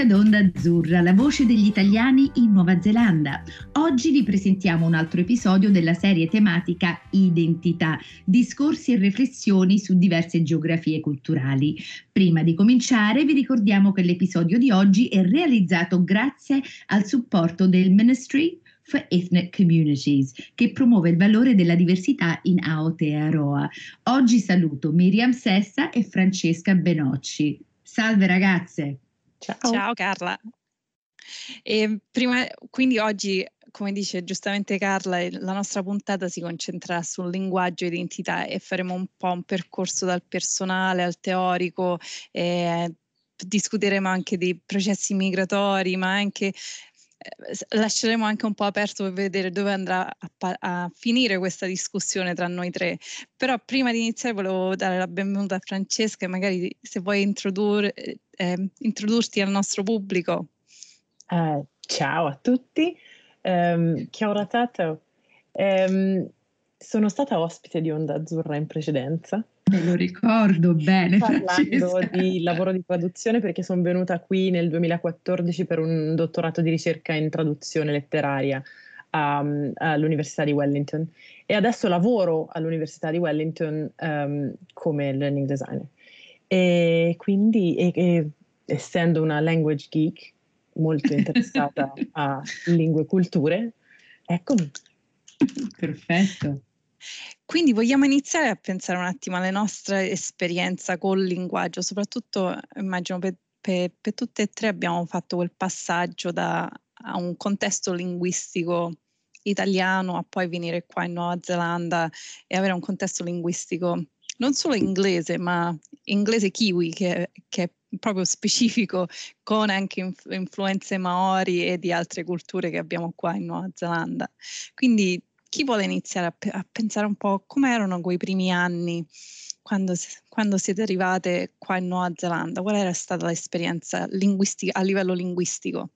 Ad Onda Azzurra, la voce degli italiani in Nuova Zelanda. Oggi vi presentiamo un altro episodio della serie tematica Identità, discorsi e riflessioni su diverse geografie culturali. Prima di cominciare vi ricordiamo che l'episodio di oggi è realizzato grazie al supporto del Ministry for Ethnic Communities, che promuove il valore della diversità in Aotearoa. Oggi saluto Miriam Sessa e Francesca Benocci. Salve ragazze! Ciao. Ciao Carla. E prima, quindi oggi, come dice giustamente Carla, la nostra puntata si concentrerà sul linguaggio identità e faremo un po' un percorso dal personale al teorico, eh, discuteremo anche dei processi migratori, ma anche lasceremo anche un po' aperto per vedere dove andrà a, a, finire questa discussione tra noi tre. Però prima di iniziare volevo dare la benvenuta a Francesca e magari se vuoi introdurre, eh, introdurti al nostro pubblico. Uh, ciao a tutti, um, Chiara Tato. Um, sono stata ospite di Onda Azzurra in precedenza Me lo ricordo bene. Parlando Francesca. di lavoro di traduzione perché sono venuta qui nel 2014 per un dottorato di ricerca in traduzione letteraria um, all'Università di Wellington e adesso lavoro all'Università di Wellington um, come learning designer. E quindi, e, e, essendo una language geek molto interessata a lingue e culture, eccomi. Perfetto. Quindi vogliamo iniziare a pensare un attimo alla nostra esperienza col linguaggio, soprattutto immagino per, per, per tutte e tre abbiamo fatto quel passaggio da un contesto linguistico italiano a poi venire qua in Nuova Zelanda e avere un contesto linguistico non solo inglese, ma inglese kiwi che, che è proprio specifico con anche influenze maori e di altre culture che abbiamo qua in Nuova Zelanda. Quindi chi vuole iniziare a, a pensare un po' come erano quei primi anni quando, quando, siete arrivate qua in Nuova Zelanda? Qual era stata l'esperienza a livello linguistico?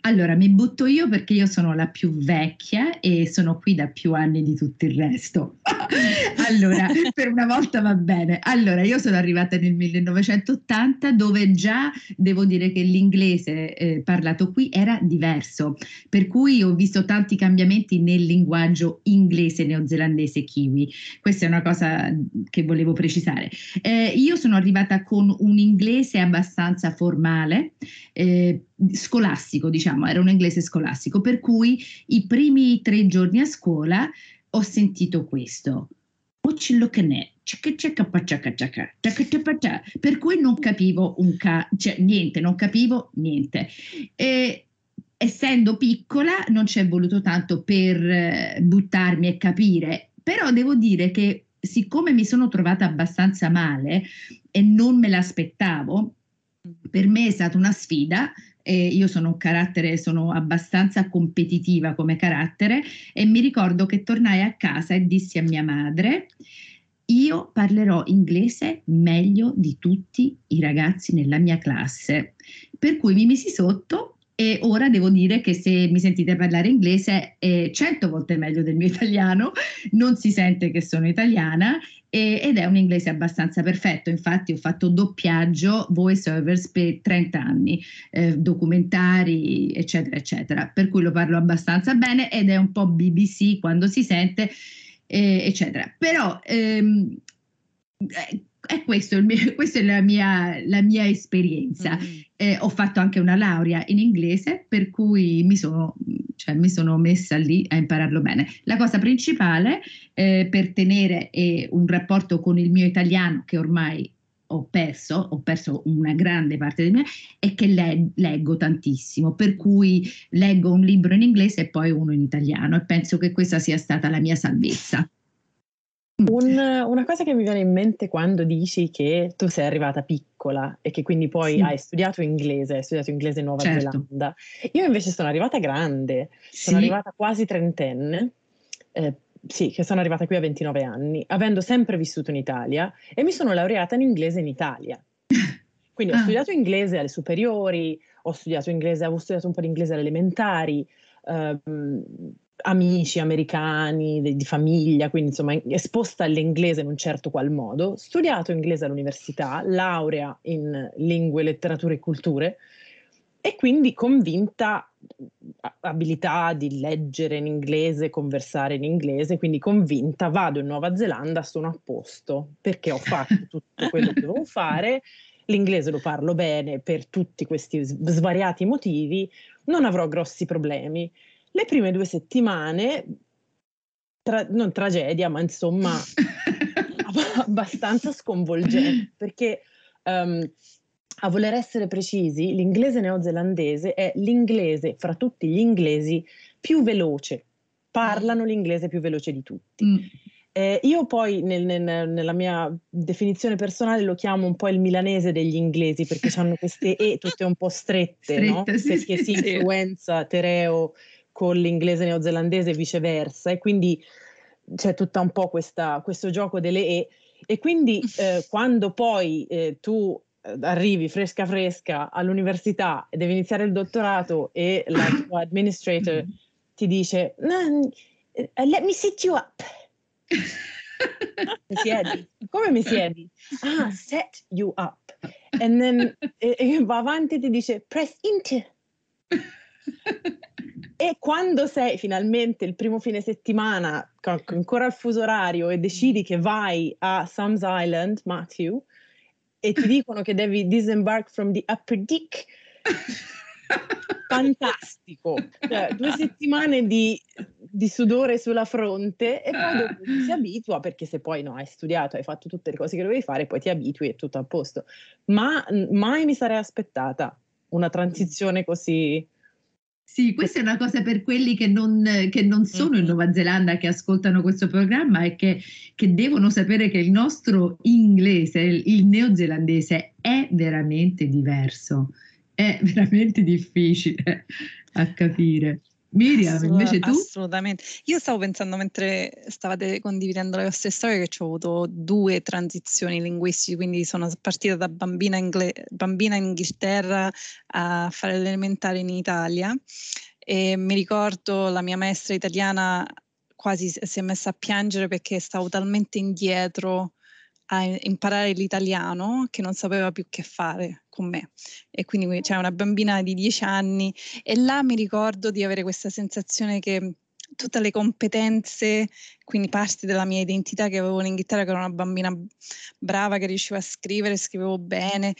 Allora, mi butto io perché io sono la più vecchia e sono qui da più anni di tutto il resto. allora, per una volta va bene. Allora, io sono arrivata nel 1980 dove già devo dire che l'inglese eh, parlato qui era diverso, per cui ho visto tanti cambiamenti nel linguaggio inglese neozelandese kiwi. Questa è una cosa che volevo precisare. Eh, io sono arrivata con un inglese abbastanza formale. Eh, scolastico, diciamo, era un inglese scolastico, per cui i primi tre giorni a scuola ho sentito questo. Per cui non capivo un ca- cioè, niente, non capivo niente. E, essendo piccola non ci è voluto tanto per eh, buttarmi e capire, però devo dire che siccome mi sono trovata abbastanza male e non me l'aspettavo, per me è stata una sfida eh, io sono un carattere, sono abbastanza competitiva come carattere e mi ricordo che tornai a casa e dissi a mia madre io parlerò inglese meglio di tutti i ragazzi nella mia classe. Per cui mi misi sotto e ora devo dire che se mi sentite parlare inglese è cento volte meglio del mio italiano, non si sente che sono italiana e, ed è un inglese abbastanza perfetto, infatti ho fatto doppiaggio voice overs per 30 anni, eh, documentari eccetera eccetera, per cui lo parlo abbastanza bene ed è un po' BBC quando si sente eh, eccetera. Però ehm, è questo, mio, questa è la mia, la mia esperienza. Mm. Eh, ho fatto anche una laurea in inglese, per cui mi sono, cioè, mi sono messa lì a impararlo bene. La cosa principale eh, per tenere eh, un rapporto con il mio italiano, che ormai ho perso, ho perso una grande parte del mio, è che le, leggo tantissimo, per cui leggo un libro in inglese e poi uno in italiano e penso che questa sia stata la mia salvezza. Un, una cosa che mi viene in mente quando dici che tu sei arrivata piccola e che quindi poi sì. hai studiato inglese, hai studiato inglese in Nuova certo. Zelanda. Io invece sono arrivata grande, sono sì. arrivata quasi trentenne, eh, sì, che sono arrivata qui a 29 anni, avendo sempre vissuto in Italia e mi sono laureata in inglese in Italia. Quindi ho ah. studiato inglese alle superiori, ho studiato inglese, avevo studiato un po' di inglese alle elementari, ehm, amici americani, di, di, famiglia, quindi insomma esposta all'inglese in un certo qual modo, studiato inglese all'università, laurea in lingue, letterature e culture e quindi convinta abilità di leggere in inglese, conversare in inglese, quindi convinta vado in Nuova Zelanda, sono a posto perché ho fatto tutto quello che dovevo fare, l'inglese lo parlo bene per tutti questi svariati motivi, non avrò grossi problemi. Le prime due settimane, tra, non tragedia, ma insomma abbastanza sconvolgente perché um, a voler essere precisi, l'inglese neozelandese è l'inglese fra tutti gli inglesi più veloce, parlano l'inglese più veloce di tutti. Mm. Eh, io poi nel, nel, nella mia definizione personale lo chiamo un po' il milanese degli inglesi perché hanno queste E tutte un po' strette, strette no? sì, perché sì, si sì. influenza Tereo con l'inglese neozelandese e viceversa. E quindi c'è tutto un po' questa, questo gioco delle E. E quindi eh, quando poi eh, tu eh, arrivi fresca fresca all'università e devi iniziare il dottorato e la tua administrator ti dice eh, let me sit you up. Mi siedi. Come mi siedi? Ah set you up. And then e, e va avanti e ti dice press enter e quando sei finalmente il primo fine settimana ancora il fuso orario e decidi che vai a Sam's Island Matthew e ti dicono che devi disembark from the upper deck. Fantastico, cioè, due settimane di, di, sudore sulla fronte e poi dopo si abitua perché se poi no, hai studiato, hai fatto tutte le cose che dovevi fare, poi ti abitui e tutto a posto. Ma mai mi sarei aspettata una transizione così sì, questa è una cosa per quelli che non, che non sono in Nuova Zelanda, che ascoltano questo programma e che, che, devono sapere che il nostro inglese, il neozelandese, è veramente diverso, è veramente difficile a capire. Miriam, Assolut- invece tu? Assolutamente. Io stavo pensando mentre stavate condividendo le vostre storie che ho avuto due transizioni linguistiche, quindi sono partita da bambina, ingle- bambina in Inghilterra a fare l'elementare in Italia e mi ricordo la mia maestra italiana quasi si è messa a piangere perché stavo talmente indietro a imparare l'italiano che non sapeva più che fare con me. E quindi c'è una bambina di 10 anni e là mi ricordo di avere questa sensazione che tutte le competenze, quindi parti della mia identità che avevo in Inghilterra, che ero una bambina brava, che riusciva a scrivere, scrivevo bene,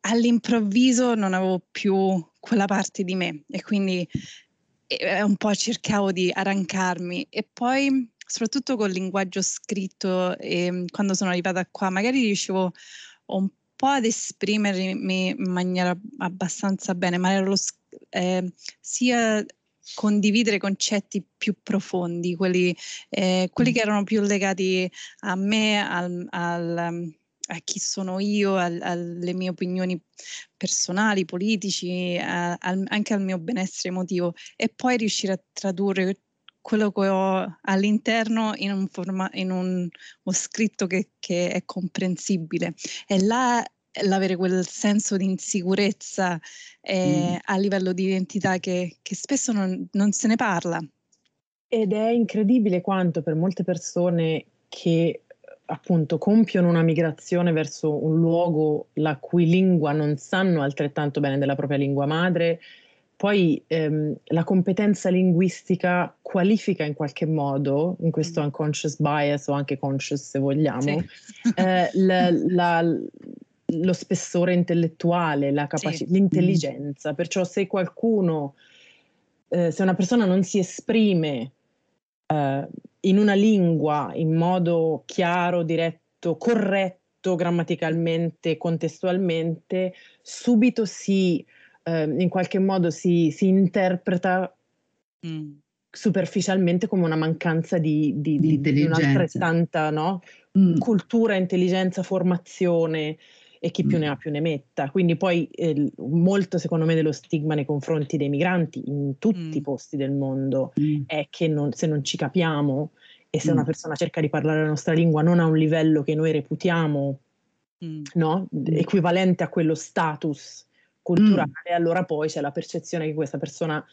all'improvviso non avevo più quella parte di me e quindi un po' cercavo di arrancarmi e poi soprattutto col linguaggio scritto e ehm, quando sono arrivata qua magari riuscivo un po' ad esprimermi in maniera abbastanza bene, ma ero lo, eh, sia condividere concetti più profondi, quelli, eh, quelli, che erano più legati a me, al, al, a chi sono io, al, alle mie opinioni personali, politici, a, anche al mio benessere emotivo e poi riuscire a tradurre quello che ho all'interno in un, forma, in un, uno scritto che, che, è comprensibile. E là l'avere quel senso di insicurezza eh, mm. a livello di identità che, che spesso non, non, se ne parla. Ed è incredibile quanto per molte persone che appunto compiono una migrazione verso un luogo la cui lingua non sanno altrettanto bene della propria lingua madre, poi ehm, la competenza linguistica qualifica in qualche modo, in questo mm. unconscious bias o anche conscious se vogliamo, sì. eh, la, la, lo spessore intellettuale, la capaci- sì. l'intelligenza. Perciò se qualcuno, eh, se una persona non si esprime eh, in una lingua in modo chiaro, diretto, corretto grammaticalmente, contestualmente, subito si eh, in qualche modo si, si interpreta mm. superficialmente come una mancanza di, di, di, di un'altrettanta no? mm. cultura, intelligenza, formazione e chi più mm. ne ha più ne metta. Quindi poi eh, molto secondo me dello stigma nei confronti dei migranti in tutti mm. i posti del mondo mm. è che non, se non ci capiamo e se mm. una persona cerca di parlare la nostra lingua non a un livello che noi reputiamo mm. no? equivalente a quello status culturale, mm. allora poi c'è la percezione che questa persona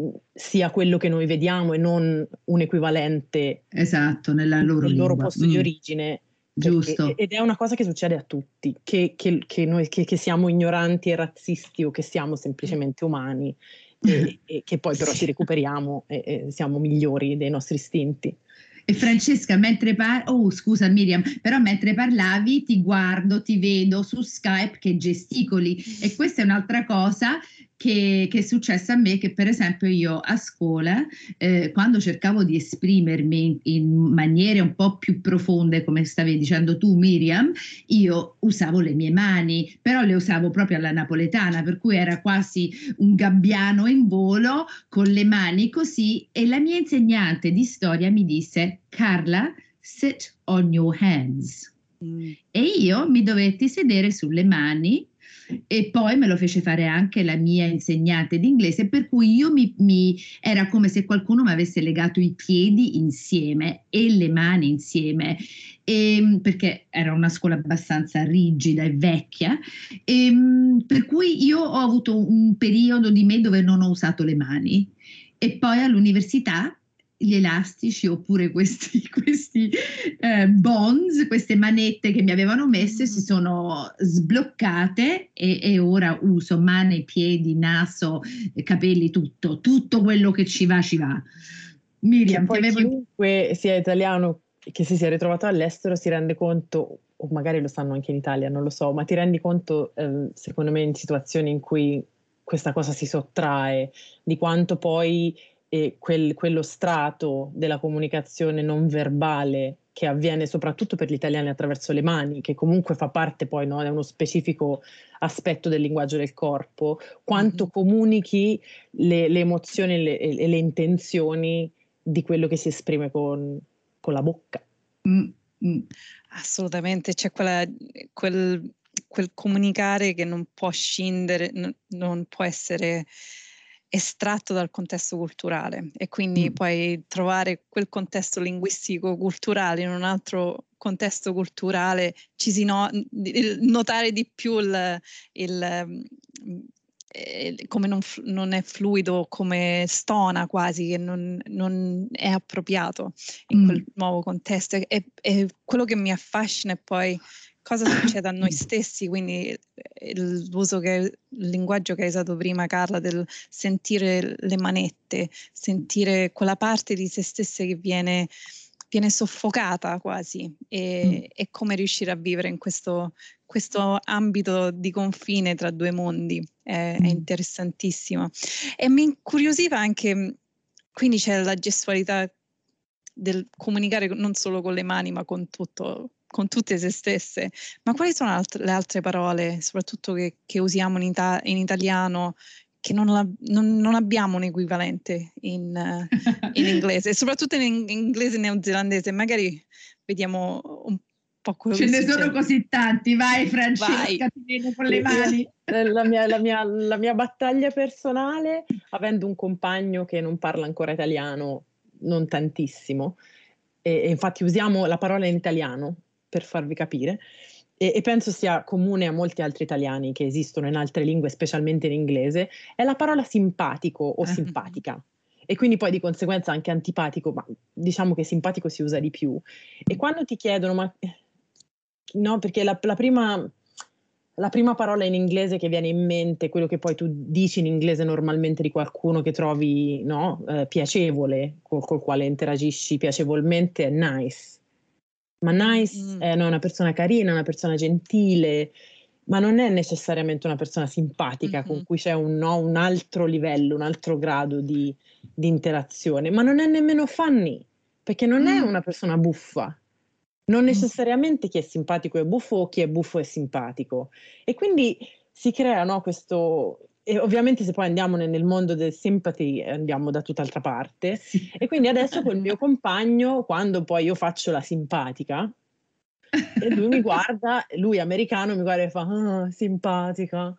mm, sia quello che noi vediamo e non un equivalente esatto, nella loro, nel loro posto mm. di origine. Giusto. ed è una cosa che succede a tutti, che, che, che noi che, che, siamo ignoranti e razzisti o che siamo semplicemente umani e, e che poi però ci recuperiamo e, e siamo migliori dei nostri istinti. E Francesca, mentre parli, oh scusa Miriam, però mentre parlavi ti guardo, ti vedo su Skype che gesticoli. E questa è un'altra cosa che, che, è successo a me, che per esempio io a scuola, eh, quando cercavo di esprimermi in, maniere un po' più profonde, come stavi dicendo tu Miriam, io usavo le mie mani, però le usavo proprio alla napoletana, per cui era quasi un gabbiano in volo con le mani così e la mia insegnante di storia mi disse, Carla, sit on your hands. Mm. E io mi dovetti sedere sulle mani e poi me lo fece fare anche la mia insegnante d'inglese, per cui io mi, mi era come se qualcuno mi avesse legato i piedi insieme e le mani insieme. E, ehm, perché era una scuola abbastanza rigida e vecchia, e, ehm, per cui io ho avuto un periodo di me dove non ho usato le mani e poi all'università gli elastici oppure questi, questi eh, bonds, queste manette che mi avevano messe si mm. sono sbloccate e, e, ora uso mani, piedi, naso, capelli, tutto, tutto quello che ci va ci va. Miriam, poi avevo... chiunque sia italiano che si sia ritrovato all'estero si rende conto, o magari lo sanno anche in Italia, non lo so, ma ti rendi conto, eh, secondo me, in situazioni in cui questa cosa si sottrae, di quanto poi e quel, quello strato della comunicazione non verbale che avviene soprattutto per gli italiani attraverso le mani, che comunque fa parte poi, no, è uno specifico aspetto del linguaggio del corpo, quanto mm-hmm. comunichi le, le emozioni e le, le, intenzioni di quello che si esprime con, con la bocca. Mm-hmm. Assolutamente, c'è quella, quel, quel, comunicare che non può scindere, non, non può essere estratto dal contesto culturale e quindi mm. puoi trovare quel contesto linguistico culturale in un altro contesto culturale, ci si no, notare di più il, il, il come non, non, è fluido, come stona quasi, che non, non è appropriato in mm. quel nuovo contesto. E, e quello che mi affascina è poi cosa succede a noi stessi, quindi eh, l'uso che, il linguaggio che hai usato prima Carla del sentire le manette, sentire quella parte di se stesse che viene, viene soffocata quasi e, mm. e, come riuscire a vivere in questo, questo, ambito di confine tra due mondi è, mm. è interessantissimo. E mi incuriosiva anche, quindi c'è la gestualità del comunicare non solo con le mani ma con tutto con tutte se stesse, ma quali sono altre, le altre parole, soprattutto che, che usiamo in, ita- in, italiano, che non, la, non, non, abbiamo un equivalente in, uh, in inglese, soprattutto in, in inglese neozelandese? Magari vediamo un po' quello Ce ne sono così tanti, vai Francesca, vai. ti vedo con le mani. La mia, la, mia, la mia battaglia personale, avendo un compagno che non parla ancora italiano, non tantissimo, e, e infatti usiamo la parola in italiano per farvi capire. E, e, penso sia comune a molti altri italiani che esistono in altre lingue, specialmente in inglese, è la parola simpatico o ah. simpatica. E quindi poi di conseguenza anche antipatico, ma diciamo che simpatico si usa di più. E quando ti chiedono, ma no, perché la, la prima la prima parola in inglese che viene in mente, quello che poi tu dici in inglese normalmente di qualcuno che trovi no, eh, piacevole, col, col, quale interagisci piacevolmente, è nice ma nice mm. è una persona carina, una persona gentile, ma non è necessariamente una persona simpatica mm-hmm. con cui c'è un, no, un, altro livello, un altro grado di, di, interazione, ma non è nemmeno funny, perché non mm. è una persona buffa. Non mm. necessariamente chi è simpatico è buffo o chi è buffo è simpatico. E quindi si crea no, questo, e ovviamente se poi andiamo nel mondo del sympathy andiamo da tutt'altra parte. Sì. E quindi adesso col mio compagno, quando poi io faccio la simpatica, e lui mi guarda, lui americano mi guarda e fa ah, simpatica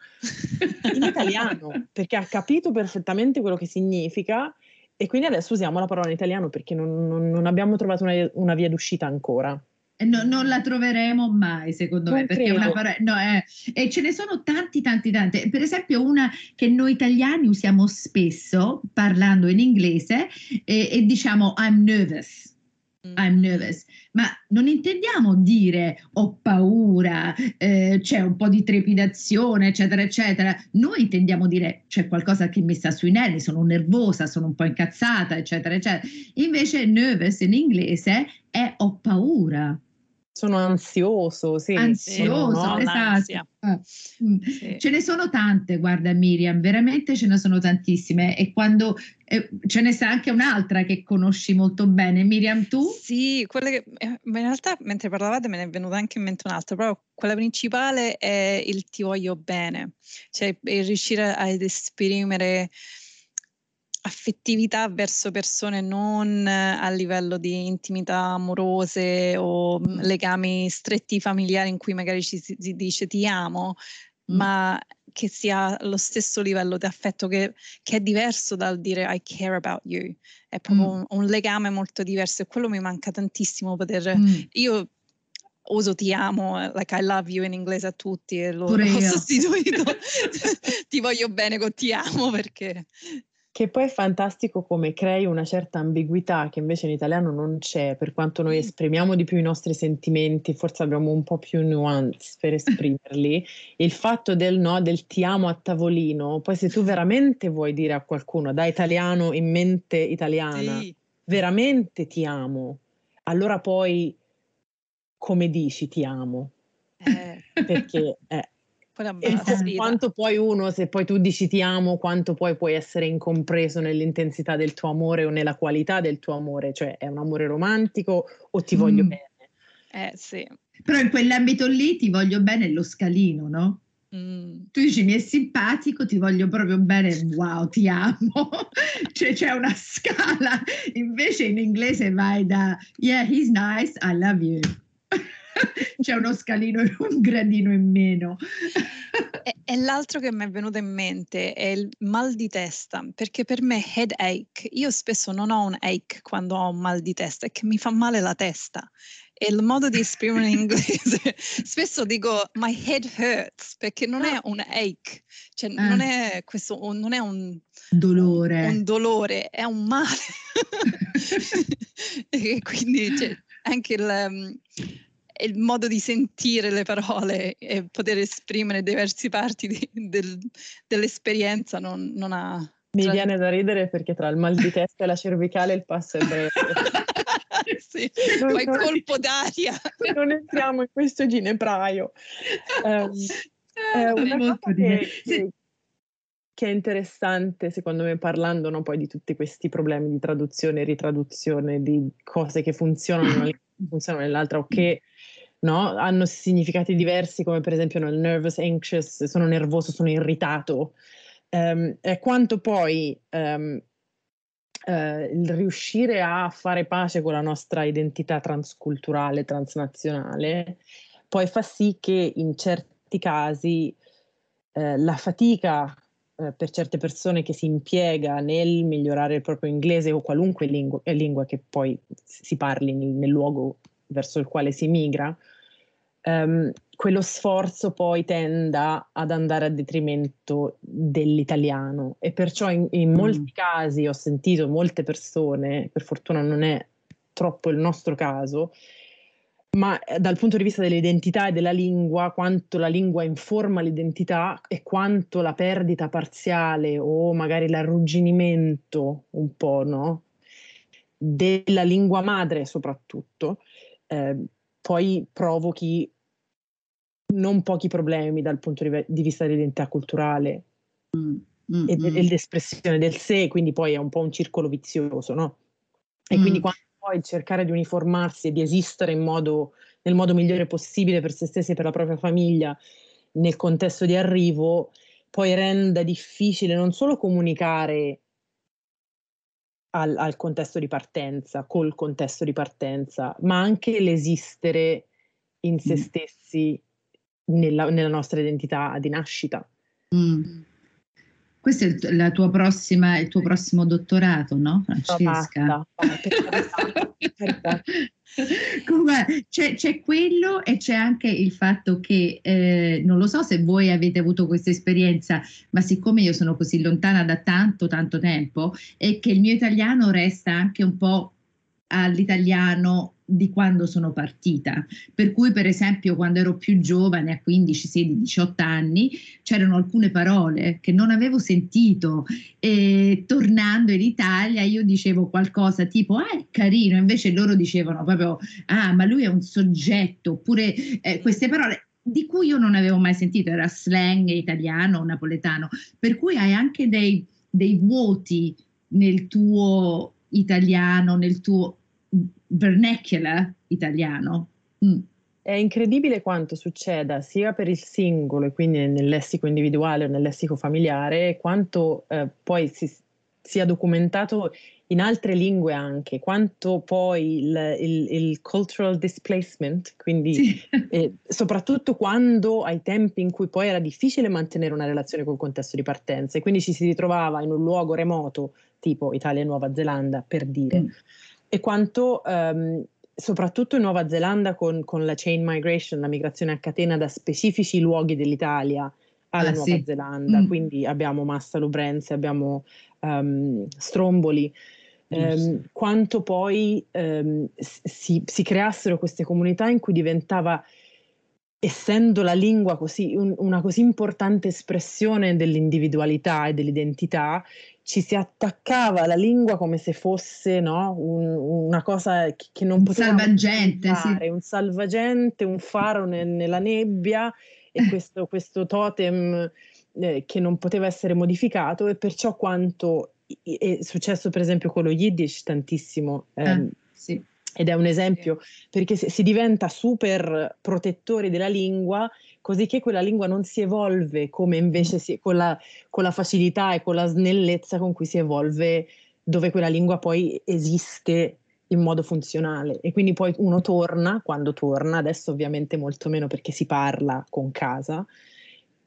in italiano perché ha capito perfettamente quello che significa e quindi adesso usiamo la parola in italiano perché non, non, non abbiamo trovato una, una via d'uscita ancora. No, non la troveremo mai, secondo non me, perché una parola, no, eh, e ce ne sono tanti, tanti, tanti. Per esempio, una che noi italiani usiamo spesso parlando in inglese e, e diciamo I'm nervous. Mm. I'm nervous, ma non intendiamo dire ho paura, eh, c'è un po' di trepidazione, eccetera, eccetera. Noi intendiamo dire c'è qualcosa che mi sta sui nervi, sono nervosa, sono un po' incazzata, eccetera, eccetera. Invece nervous in inglese è ho paura. Sono ansioso, sì. Ansioso, no? esatto. Ah. Sì. Ce ne sono tante, guarda Miriam, veramente ce ne sono tantissime e quando eh, ce ne sa anche un'altra che conosci molto bene. Miriam, tu? Sì, quelle che eh, in realtà mentre parlavate me ne è venuta anche in mente un'altra, però quella principale è il ti voglio bene, cioè riuscire ad esprimere affettività verso persone non a livello di intimità amorose o mm, legami stretti familiari in cui magari ci si, dice ti amo, mm. ma che sia lo stesso livello di affetto che, che, è diverso dal dire I care about you, è proprio mm. un, un, legame molto diverso e quello mi manca tantissimo poter... Mm. Io uso ti amo, like I love you in inglese a tutti e lo, ho sostituito ti voglio bene con ti amo perché che poi è fantastico come crei una certa ambiguità che invece in italiano non c'è, per quanto noi esprimiamo di più i nostri sentimenti, forse abbiamo un po' più nuance per esprimerli. Il fatto del no, del ti amo a tavolino, poi se tu veramente vuoi dire a qualcuno da italiano in mente italiana, sì. veramente ti amo, allora poi come dici ti amo? Eh. Perché eh, e quanto poi uno, se poi tu dici ti amo, quanto poi puoi essere incompreso nell'intensità del tuo amore o nella qualità del tuo amore, cioè è un amore romantico o ti voglio mm. bene? Eh sì. Però in quell'ambito lì ti voglio bene lo scalino, no? Mm. Tu dici mi è simpatico, ti voglio proprio bene, wow, ti amo. cioè c'è una scala. Invece in inglese vai da yeah, he's nice, I love you. c'è uno scalino e un gradino in meno. e, e, l'altro che mi è venuto in mente è il mal di testa, perché per me headache, io spesso non ho un ache quando ho un mal di testa, è che mi fa male la testa. E il modo di esprimere in inglese, spesso dico my head hurts, perché non è un ache, cioè eh. non è questo, non è un dolore, un, un dolore, è un male. e quindi cioè, anche il il modo di sentire le parole e poter esprimere diverse parti di, del, dell'esperienza non, non ha... Mi tra... viene da ridere perché tra il mal di testa e la cervicale il passo è breve. sì, non, poi non, colpo d'aria. Non entriamo in questo ginepraio. Um, è una cosa che, che, che, è interessante, secondo me, parlando no, poi di tutti questi problemi di traduzione e ritraduzione, di cose che funzionano funzionano nell'altra o che no? hanno significati diversi, come per esempio nel nervous, anxious, sono nervoso, sono irritato. Um, e quanto poi um, uh, il riuscire a fare pace con la nostra identità transculturale, transnazionale, poi fa sì che in certi casi uh, la fatica uh, per certe persone che si impiega nel migliorare il proprio inglese o qualunque lingua, lingua che poi si parli nel, nel luogo verso il quale si migra, um, quello sforzo poi tenda ad andare a detrimento dell'italiano e perciò in, in mm. molti casi ho sentito molte persone, per fortuna non è troppo il nostro caso, ma eh, dal punto di vista dell'identità e della lingua, quanto la lingua informa l'identità e quanto la perdita parziale o magari l'arrugginimento un po', no? Della lingua madre soprattutto, eh, poi provochi non pochi problemi dal punto di, vista dell'identità culturale mm, mm, e, de- mm. dell'espressione del sé, quindi poi è un po' un circolo vizioso, no? E mm. quindi quando poi cercare di uniformarsi e di esistere modo, nel modo migliore possibile per se stessi e per la propria famiglia nel contesto di arrivo, poi rende difficile non solo comunicare al, al, contesto di partenza, col contesto di partenza, ma anche l'esistere in se mm. stessi nella, nella, nostra identità di nascita. Mm. Questo è il, la tua prossima, il tuo prossimo dottorato, no, Francesca? Comunque, c'è, c'è, quello e c'è anche il fatto che eh, non lo so se voi avete avuto questa esperienza, ma siccome io sono così lontana da tanto, tanto tempo, è che il mio italiano resta anche un po' all'italiano di quando sono partita. Per cui, per esempio, quando ero più giovane, a 15, 16, 18 anni, c'erano alcune parole che non avevo sentito. E tornando in Italia io dicevo qualcosa tipo ah è carino, invece loro dicevano proprio ah ma lui è un soggetto, oppure eh, queste parole di cui io non avevo mai sentito, era slang italiano, napoletano, per cui hai anche dei, dei vuoti nel tuo italiano, nel tuo vernacular italiano. Mm. È incredibile quanto succeda sia per il singolo, e quindi nel lessico individuale o nel lessico familiare, quanto eh, poi si, sia documentato in altre lingue anche, quanto poi il, il, il cultural displacement, quindi sì. eh, soprattutto quando ai tempi in cui poi era difficile mantenere una relazione col contesto di partenza e quindi ci si ritrovava in un luogo remoto, tipo Italia e Nuova Zelanda, per dire. Mm e quanto ehm, soprattutto in Nuova Zelanda con, con, la chain migration, la migrazione a catena da specifici luoghi dell'Italia alla ah, Nuova sì. Zelanda, mm. quindi abbiamo Massa Lubrense, abbiamo um, Stromboli, um, quanto poi um, si, si, creassero queste comunità in cui diventava, essendo la lingua così, un, una così importante espressione dell'individualità e dell'identità, ci si attaccava alla lingua come se fosse no, un, una cosa che, che non poteva salvagente, sì. un salvagente, un faro nel, nella nebbia e questo, questo totem eh, che non poteva essere modificato e perciò quanto è successo per esempio con lo Yiddish tantissimo. Eh, ah, sì. Ed è un esempio perché si diventa super protettori della lingua così che quella lingua non si evolve come invece si, con, la, con la facilità e con la snellezza con cui si evolve dove quella lingua poi esiste in modo funzionale e quindi poi uno torna, quando torna, adesso ovviamente molto meno perché si parla con casa,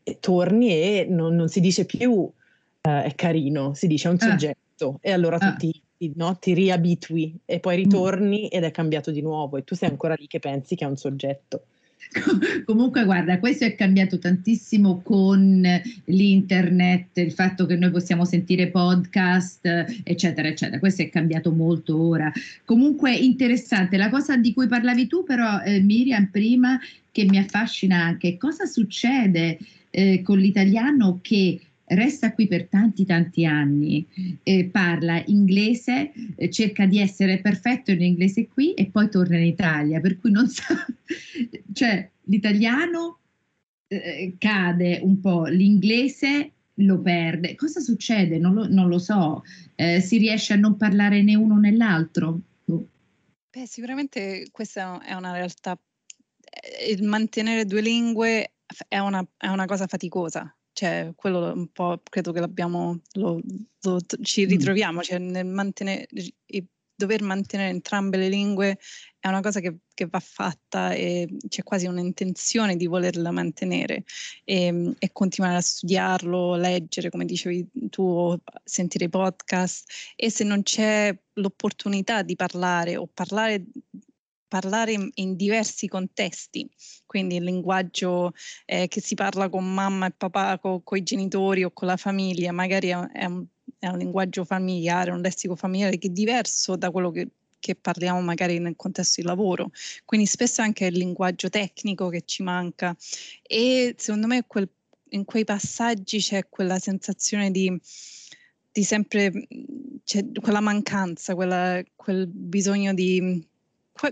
e torni e non, non si dice più uh, è carino, si dice è un ah. soggetto e allora ah. tu ti, no, ti riabitui e poi ritorni ed è cambiato di nuovo e tu sei ancora lì che pensi che è un soggetto. Comunque, guarda, questo è cambiato tantissimo con l'internet, il fatto che noi possiamo sentire podcast, eccetera, eccetera. Questo è cambiato molto ora. Comunque, interessante. La cosa di cui parlavi tu, però, eh, Miriam, prima, che mi affascina anche, cosa succede eh, con l'italiano che resta qui per tanti tanti anni, eh, parla inglese, eh, cerca di essere perfetto in inglese qui e poi torna in Italia, per cui non sa, cioè l'italiano eh, cade un po', l'inglese lo perde. Cosa succede? Non lo, non lo so, eh, si riesce a non parlare né uno né l'altro? Oh. Beh, sicuramente questa è una realtà, eh, mantenere due lingue è una, è una cosa faticosa cioè quello un po' credo che l'abbiamo, lo, lo, ci ritroviamo, cioè nel mantenere, dover mantenere entrambe le lingue è una cosa che, che, va fatta e c'è quasi un'intenzione di volerla mantenere e, e, continuare a studiarlo, leggere, come dicevi tu, sentire i podcast. E se non c'è l'opportunità di parlare o parlare parlare in, in diversi contesti, quindi il linguaggio eh, che si parla con mamma e papà, con i genitori o con la famiglia, magari è, è, un, è un linguaggio familiare, un lessico familiare che è diverso da quello che che parliamo magari nel contesto di lavoro. Quindi spesso anche il linguaggio tecnico che ci manca e secondo me quel, in quei passaggi c'è quella sensazione di, di sempre, c'è quella mancanza, quella, quel bisogno di,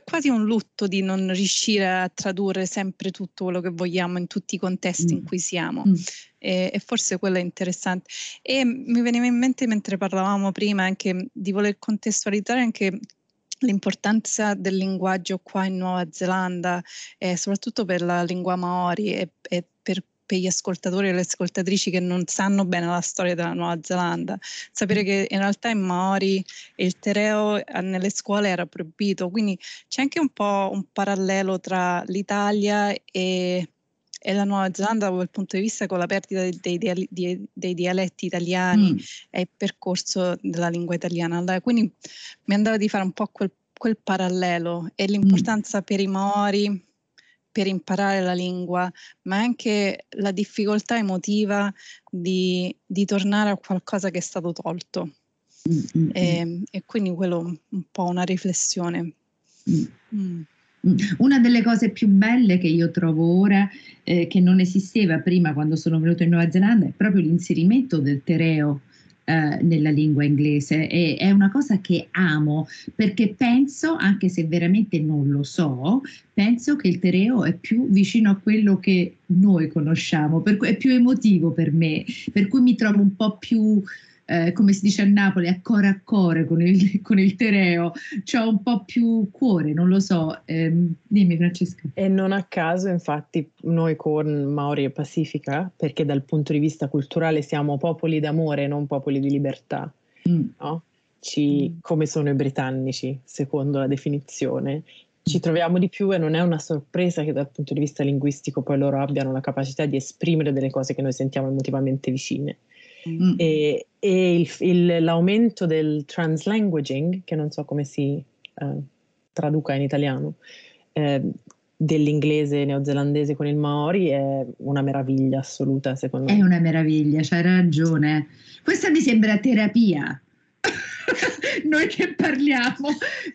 quasi un lutto di non riuscire a tradurre sempre tutto quello che vogliamo in tutti i contesti mm. in cui siamo. Mm. E, e, forse quello è interessante. E mi veniva in mente mentre parlavamo prima anche di voler contestualizzare anche l'importanza del linguaggio qua in Nuova Zelanda, eh, soprattutto per la lingua maori e, e per per gli ascoltatori e le ascoltatrici che non sanno bene la storia della Nuova Zelanda, sapere che in realtà in Maori il tereo eh, nelle scuole era proibito, quindi c'è anche un po' un parallelo tra l'Italia e e la Nuova Zelanda da quel punto di vista con la perdita dei, dei, dei, dei dialetti italiani mm. e il percorso della lingua italiana. Quindi mi andava di fare un po' quel, quel parallelo e l'importanza mm. per i Maori per imparare la lingua, ma anche la difficoltà emotiva di, di tornare a qualcosa che è stato tolto. Mm-hmm. E, e, quindi quello un po' una riflessione. Mm. Mm. Una delle cose più belle che io trovo ora, eh, che non esisteva prima quando sono venuta in Nuova Zelanda, è proprio l'inserimento del tereo eh, nella lingua inglese. E, è una cosa che amo perché penso, anche se veramente non lo so, penso che il tereo è più vicino a quello che noi conosciamo, per, è più emotivo per me, per cui mi trovo un po' più eh, come si dice a Napoli, a cuore a cuore con il, con il Tereo, c'ho un po' più cuore, non lo so. Eh, dimmi Francesca. E non a caso, infatti, noi con Maori e Pacifica, perché dal punto di vista culturale siamo popoli d'amore, non popoli di libertà, mm. no? Ci, mm. come sono i britannici, secondo la definizione, ci troviamo di più e non è una sorpresa che dal punto di vista linguistico poi loro abbiano la capacità di esprimere delle cose che noi sentiamo emotivamente vicine. Mm. E, e il, il, l'aumento del translanguaging, che non so come si uh, traduca in italiano, eh, dell'inglese neozelandese con il Maori è una meraviglia assoluta, secondo me. È una meraviglia, c'hai ragione. Questa mi sembra terapia. Noi che parliamo,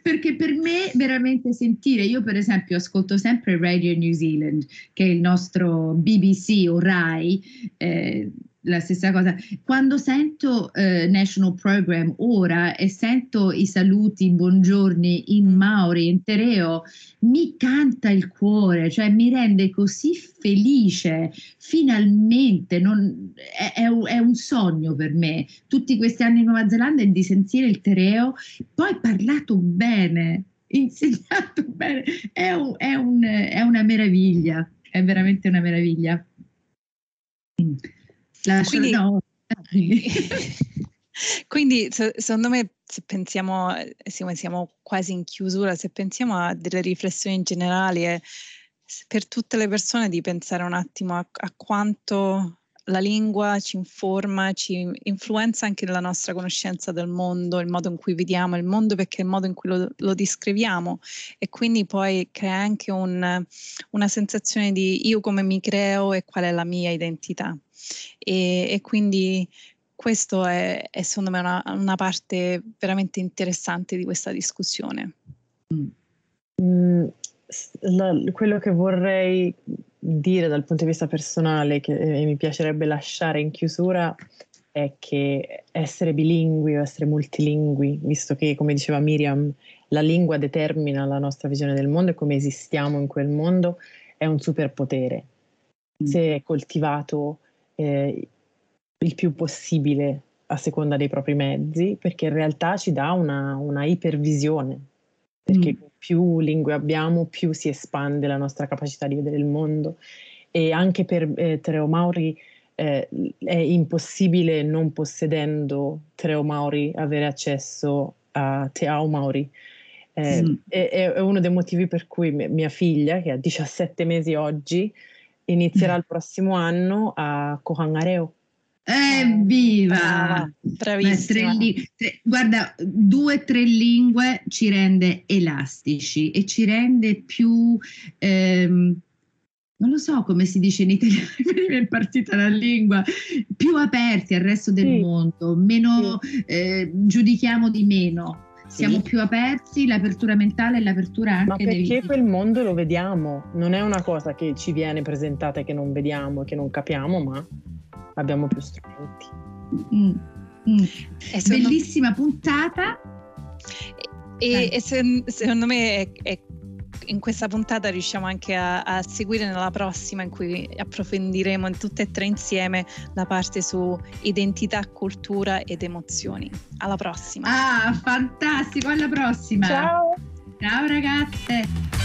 perché per me veramente sentire, io per esempio ascolto sempre Radio New Zealand, che è il nostro BBC o RAI, eh, la stessa cosa. Quando sento eh, National Program ora e sento i saluti, i buongiorni in Maori, in Tereo, mi canta il cuore, cioè mi rende così felice, finalmente, non, è, è, è, un sogno per me, tutti questi anni in Nuova Zelanda di sentire il Tereo, poi parlato bene, insegnato bene, è, un, è, un, è una meraviglia, è veramente una meraviglia. Lascio quindi, no. quindi secondo me se pensiamo, siamo, siamo, quasi in chiusura, se pensiamo a delle riflessioni generali e per tutte le persone di pensare un attimo a, a quanto la lingua ci informa, ci influenza anche nella nostra conoscenza del mondo, il modo in cui vediamo il mondo, perché il modo in cui lo, lo descriviamo e quindi poi crea anche un, una sensazione di io come mi creo e qual è la mia identità e, e quindi questo è, è, secondo me una, una, parte veramente interessante di questa discussione. Mm. Mm, la, quello che vorrei dire dal punto di vista personale, che eh, mi piacerebbe lasciare in chiusura, è che essere bilingui o essere multilingui, visto che, come diceva Miriam, la lingua determina la nostra visione del mondo e come esistiamo in quel mondo, è un superpotere. Mm. Se coltivato eh, il più possibile a seconda dei propri mezzi, perché in realtà ci dà una, una ipervisione, perché mm. più lingue abbiamo, più si espande la nostra capacità di vedere il mondo. E anche per eh, Treo Mauri eh, è impossibile, non possedendo Treo Mauri, avere accesso a Teao Mauri. Eh, mm. è, è, uno dei motivi per cui mia figlia, che ha 17 mesi oggi, inizierà mm. il prossimo anno a Kohangareo. Evviva! Brava, bravissima. Tre, tre, guarda, due o tre lingue ci rende elastici e ci rende più, ehm, non lo so come si dice in italiano, mi è partita la lingua, più aperti al resto del sì. mondo, meno sì. eh, giudichiamo di meno siamo sì. più aperti, l'apertura mentale e l'apertura anche Ma perché quel mondo lo vediamo, non è una cosa che ci viene presentata e che non vediamo, che non capiamo, ma abbiamo più strumenti. Mm. Mm. Bellissima puntata. E, e se, secondo me è, è in questa puntata riusciamo anche a, a, seguire nella prossima in cui approfondiremo in tutte e tre insieme la parte su identità, cultura ed emozioni. Alla prossima. Ah, fantastico, alla prossima. Ciao. Ciao ragazze.